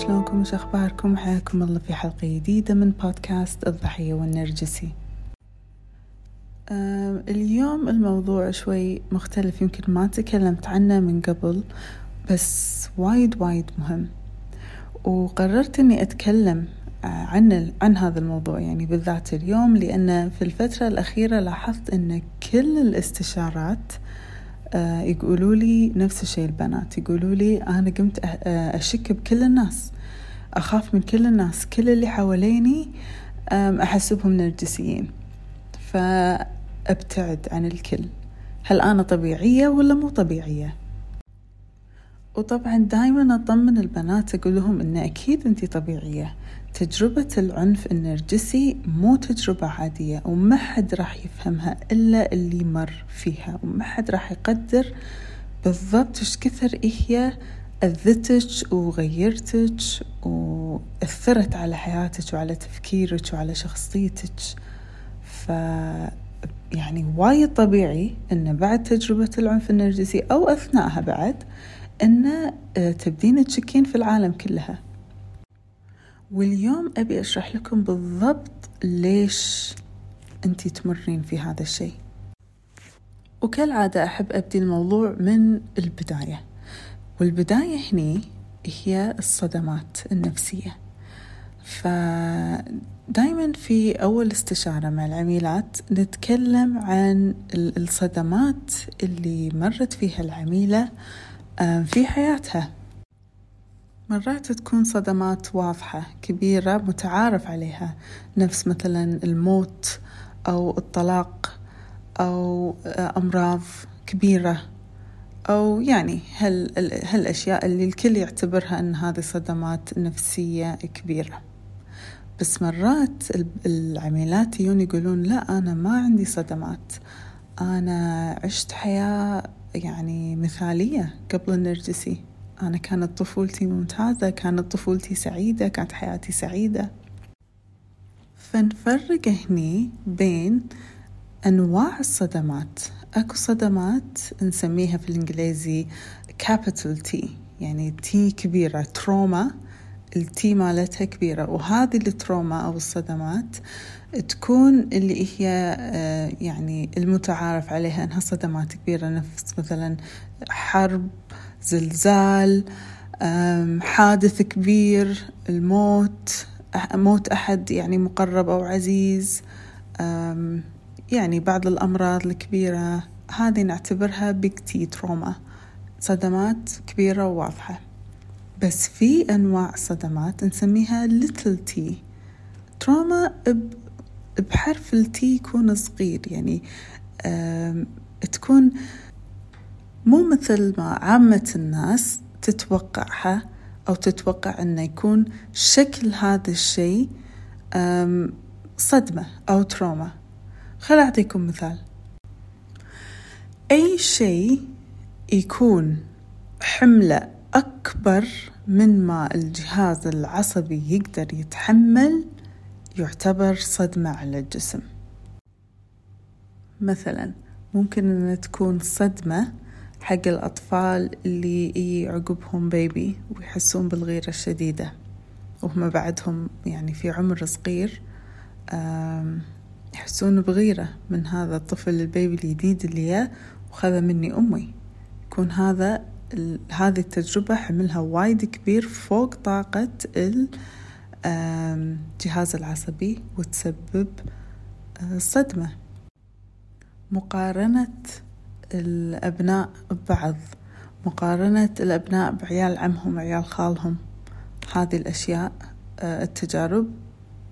شلونكم وش أخباركم حياكم الله في حلقة جديدة من بودكاست الضحية والنرجسي. اليوم الموضوع شوي مختلف يمكن ما تكلمت عنه من قبل بس وايد وايد مهم. وقررت إني أتكلم آه، عن عن هذا الموضوع يعني بالذات اليوم لأن في الفترة الأخيرة لاحظت إن كل الاستشارات آه، يقولوا لي نفس الشيء البنات. يقولوا لي أنا قمت آه، أشك بكل الناس. أخاف من كل الناس. كل اللي حواليني أحسبهم نرجسيين. فأبتعد عن الكل. هل أنا طبيعية ولا مو طبيعية؟ وطبعا دايما أطمن البنات أقول لهم إن أكيد أنتي طبيعية. تجربة العنف النرجسي مو تجربة عادية وما حد راح يفهمها إلا اللي مر فيها وما حد راح يقدر بالضبط إيش كثر هي أذتك وغيرتك وأثرت على حياتك وعلى تفكيرك وعلى شخصيتك. ف يعني وايد طبيعي أن بعد تجربة العنف النرجسي أو أثناءها بعد أن تبدين تشكين في العالم كلها. واليوم أبي أشرح لكم بالضبط ليش أنتي تمرين في هذا الشيء. وكالعادة أحب أبدي الموضوع من البداية. والبداية هني هي الصدمات النفسية. فدايما في أول استشارة مع العميلات نتكلم عن الصدمات اللي مرت فيها العميلة آه، في حياتها. مرات تكون صدمات واضحة كبيرة متعارف عليها نفس مثلا الموت أو الطلاق أو أمراض كبيرة أو يعني هال هالأشياء اللي الكل يعتبرها أن هذه صدمات نفسية كبيرة. بس مرات العميلات يجون يقولون لا أنا ما عندي صدمات. أنا عشت حياة يعني مثالية قبل النرجسي. أنا كانت طفولتي ممتازة كانت طفولتي سعيدة كانت حياتي سعيدة. فنفرق هني بين أنواع الصدمات. أكو صدمات نسميها في الإنجليزي capital T يعني T كبيرة trauma التي مالتها كبيرة. وهذه ال trauma أو الصدمات تكون اللي هي آه، يعني المتعارف عليها أنها صدمات كبيرة نفس مثلا حرب زلزال حادث كبير الموت موت أحد يعني مقرب أو عزيز يعني بعض الأمراض الكبيرة. هذه نعتبرها big T trauma صدمات كبيرة وواضحة. بس في أنواع صدمات نسميها little t trauma بحرف ال t يكون صغير يعني تكون مو مثل ما عامة الناس تتوقعها أو تتوقع أنه يكون شكل هذا الشيء صدمة أو تروما. خل أعطيكم مثال. أي شيء يكون حملة أكبر من ما الجهاز العصبي يقدر يتحمل يعتبر صدمة على الجسم. مثلا ممكن أن تكون صدمة حق الأطفال اللي يجي عقبهم بيبي ويحسون بالغيرة الشديدة. وهم بعدهم يعني في عمر صغير يحسون بغيرة من هذا الطفل البيبي الجديد اللي جاء وخذ مني أمي. يكون هذا هذه التجربة حملها وايد كبير فوق طاقة الجهاز العصبي وتسبب آه، صدمة. مقارنة الأبناء ببعض مقارنة الأبناء بعيال عمهم وعيال خالهم. هذه الأشياء آه، التجارب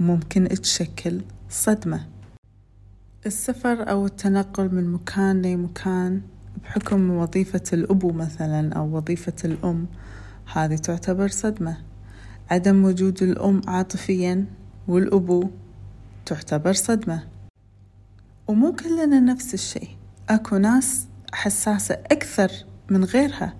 ممكن تشكل صدمة. السفر أو التنقل من مكان لمكان بحكم وظيفة الأبو مثلا أو وظيفة الأم هذه تعتبر صدمة. عدم وجود الأم عاطفيا والأبو تعتبر صدمة. ومو كلنا نفس الشيء. أكو ناس حساسة أكثر من غيرها.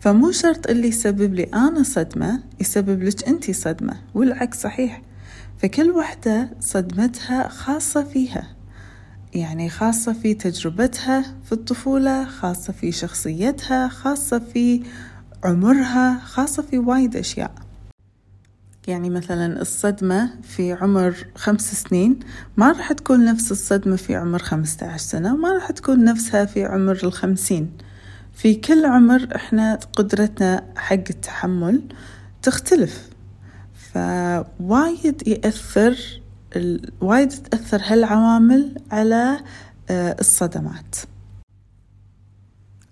فمو شرط اللي يسبب لي أنا صدمة يسبب لك أنتي صدمة والعكس صحيح. فكل وحدة صدمتها خاصة فيها. يعني خاصة في تجربتها في الطفولة خاصة في شخصيتها خاصة في عمرها خاصة في وايد أشياء. يعني مثلا الصدمة في عمر خمس سنين ما راح تكون نفس الصدمة في عمر خمسة عشر سنة وما راح تكون نفسها في عمر الخمسين. في كل عمر إحنا قدرتنا حق التحمل تختلف. فوايد يأثر وايد تأثر هالعوامل على آه، الصدمات.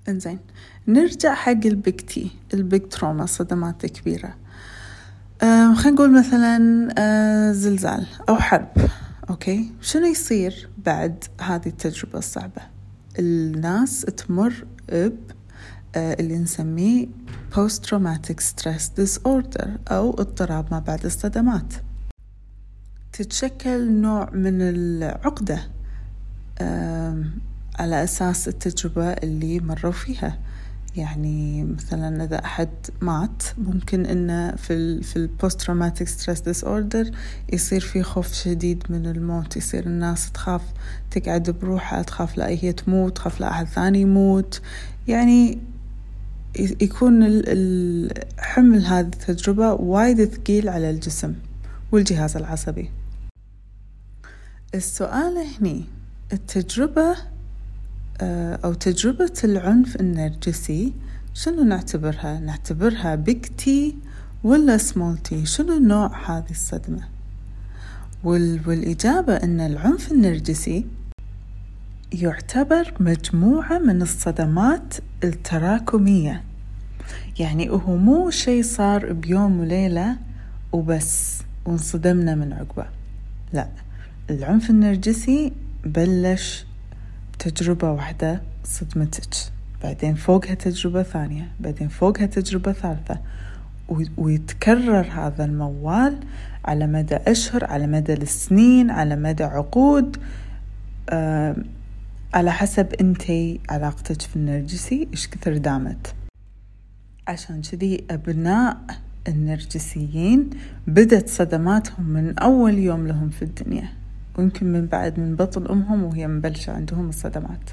إنزين نرجع حق ال big T ال big trauma الصدمات الكبيرة آه خلينا نقول مثلا آه زلزال أو حرب. okay؟ شنو يصير بعد هذه التجربة الصعبة؟ الناس تمر ب آه اللي نسميه post traumatic stress disorder أو اضطراب ما بعد الصدمات. تتشكل نوع من العقدة على أساس التجربة اللي مروا فيها. يعني مثلا إذا أحد مات ممكن إنه في ال في ال post traumatic stress disorder يصير في خوف شديد من الموت يصير الناس تخاف تقعد بروحها تخاف لا هي تموت تخاف لا أحد ثاني يموت. يعني يكون حمل هذه التجربة وايد ثقيل على الجسم والجهاز العصبي. السؤال هني التجربة أو تجربة العنف النرجسي شنو نعتبرها؟ نعتبرها big T ولا small t؟ شنو نوع هذه الصدمة؟ والإجابة أن العنف النرجسي يعتبر مجموعة من الصدمات التراكمية يعني هو مو شيء صار بيوم وليلة وبس وانصدمنا من عقبه لا العنف النرجسي بلش تجربة واحدة صدمتك. بعدين فوقها تجربة ثانية بعدين فوقها تجربة ثالثة. ويتكرر هذا الموال على مدى أشهر على مدى السنين على مدى عقود آه على حسب انتي علاقتك في النرجسي إيش كثر دامت. عشان كذي أبناء النرجسيين بدت صدماتهم من أول يوم لهم في الدنيا. ويمكن من بعد من بطن أمهم وهي مبلشة عندهم الصدمات.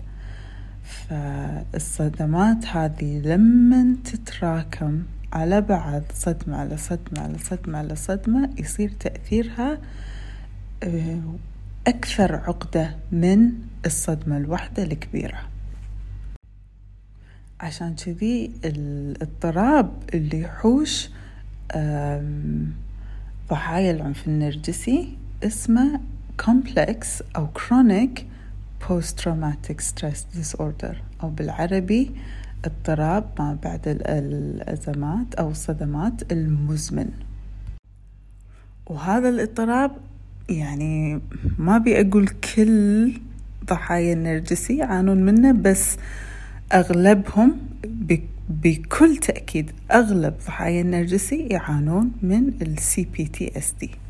فالصدمات هذه لما تتراكم على بعض صدمة على صدمة على صدمة على صدمة يصير تأثيرها آه، أكثر عقدة من الصدمة الواحدة الكبيرة. عشان كذي الاضطراب اللي يحوش ضحايا العنف النرجسي اسمه complex أو chronic post-traumatic stress disorder أو بالعربي اضطراب ما بعد الأزمات أو الصدمات المزمن. وهذا الاضطراب يعني ما بي أقول كل ضحايا النرجسي يعانون منه بس أغلبهم بكل تأكيد أغلب ضحايا النرجسي يعانون من ال CPTSD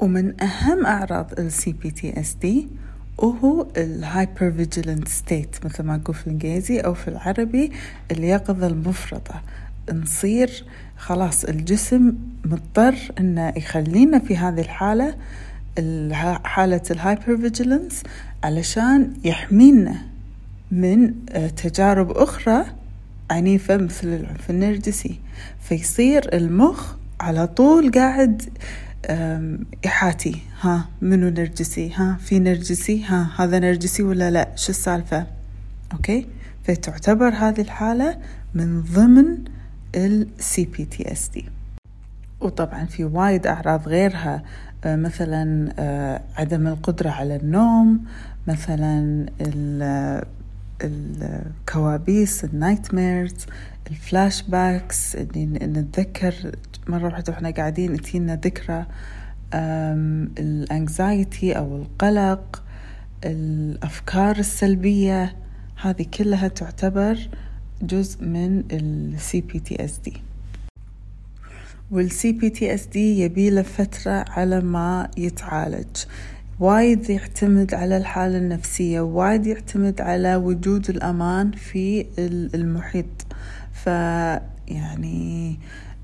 ومن أهم أعراض ال CPTSD وهو ال hypervigilant state مثل ما نقول في الإنجليزي أو في العربي اليقظة المفرطة. نصير خلاص الجسم مضطر إنه يخلينا في هذه الحالة حالة ال hypervigilance علشان يحمينا من آه، تجارب أخرى عنيفة مثل العنف النرجسي. فيصير المخ على طول قاعد يحاتي. ها منو نرجسي؟ ها في نرجسي؟ ها هذا نرجسي ولا لا؟ شو السالفة؟ okay. فتعتبر هذه الحالة من ضمن ال CPTSD وطبعا في وايد أعراض غيرها آه، مثلا آه، عدم القدرة على النوم مثلا الكوابيس ال nightmares ال flashbacks اللي نتذكر مرة واحدة وإحنا قاعدين تجينا ذكرى ال anxiety أو القلق الأفكار السلبية هذه كلها تعتبر جزء من السي بي تي اس دي والسي بي تي اس دي يبي فترة على ما يتعالج. وايد يعتمد على الحالة النفسية وايد يعتمد على وجود الأمان في المحيط. فيعني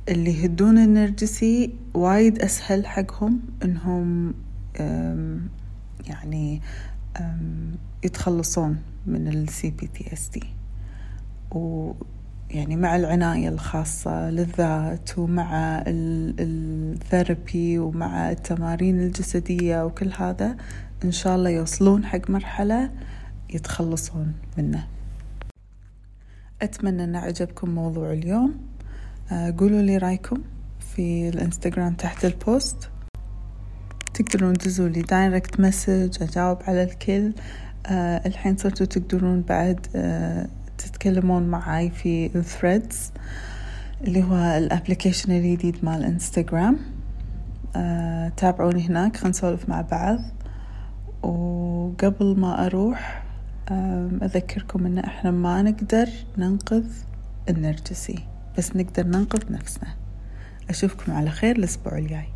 اللي يهدون النرجسي وايد أسهل حقهم إنهم يعني يتخلصون من ال CPTSD يعني مع العناية الخاصة للذات ومع ال therapy ومع التمارين الجسدية وكل هذا إن شاء الله يوصلون حق مرحلة يتخلصون منه. أتمنى أن عجبكم موضوع اليوم. آه، قولوا لي رأيكم في الإنستغرام تحت ال post. تقدرون تدزوا لي direct message أجاوب على الكل. أه الحين صرتوا تقدرون بعد أه تتكلمون معاي في ال Threads اللي هو ال application الجديد مال انستغرام أه تابعوني هناك خلينا نسولف مع بعض. وقبل ما أروح أذكركم أن إحنا ما نقدر ننقذ النرجسي بس نقدر ننقذ نفسنا. أشوفكم على خير الأسبوع الجاي.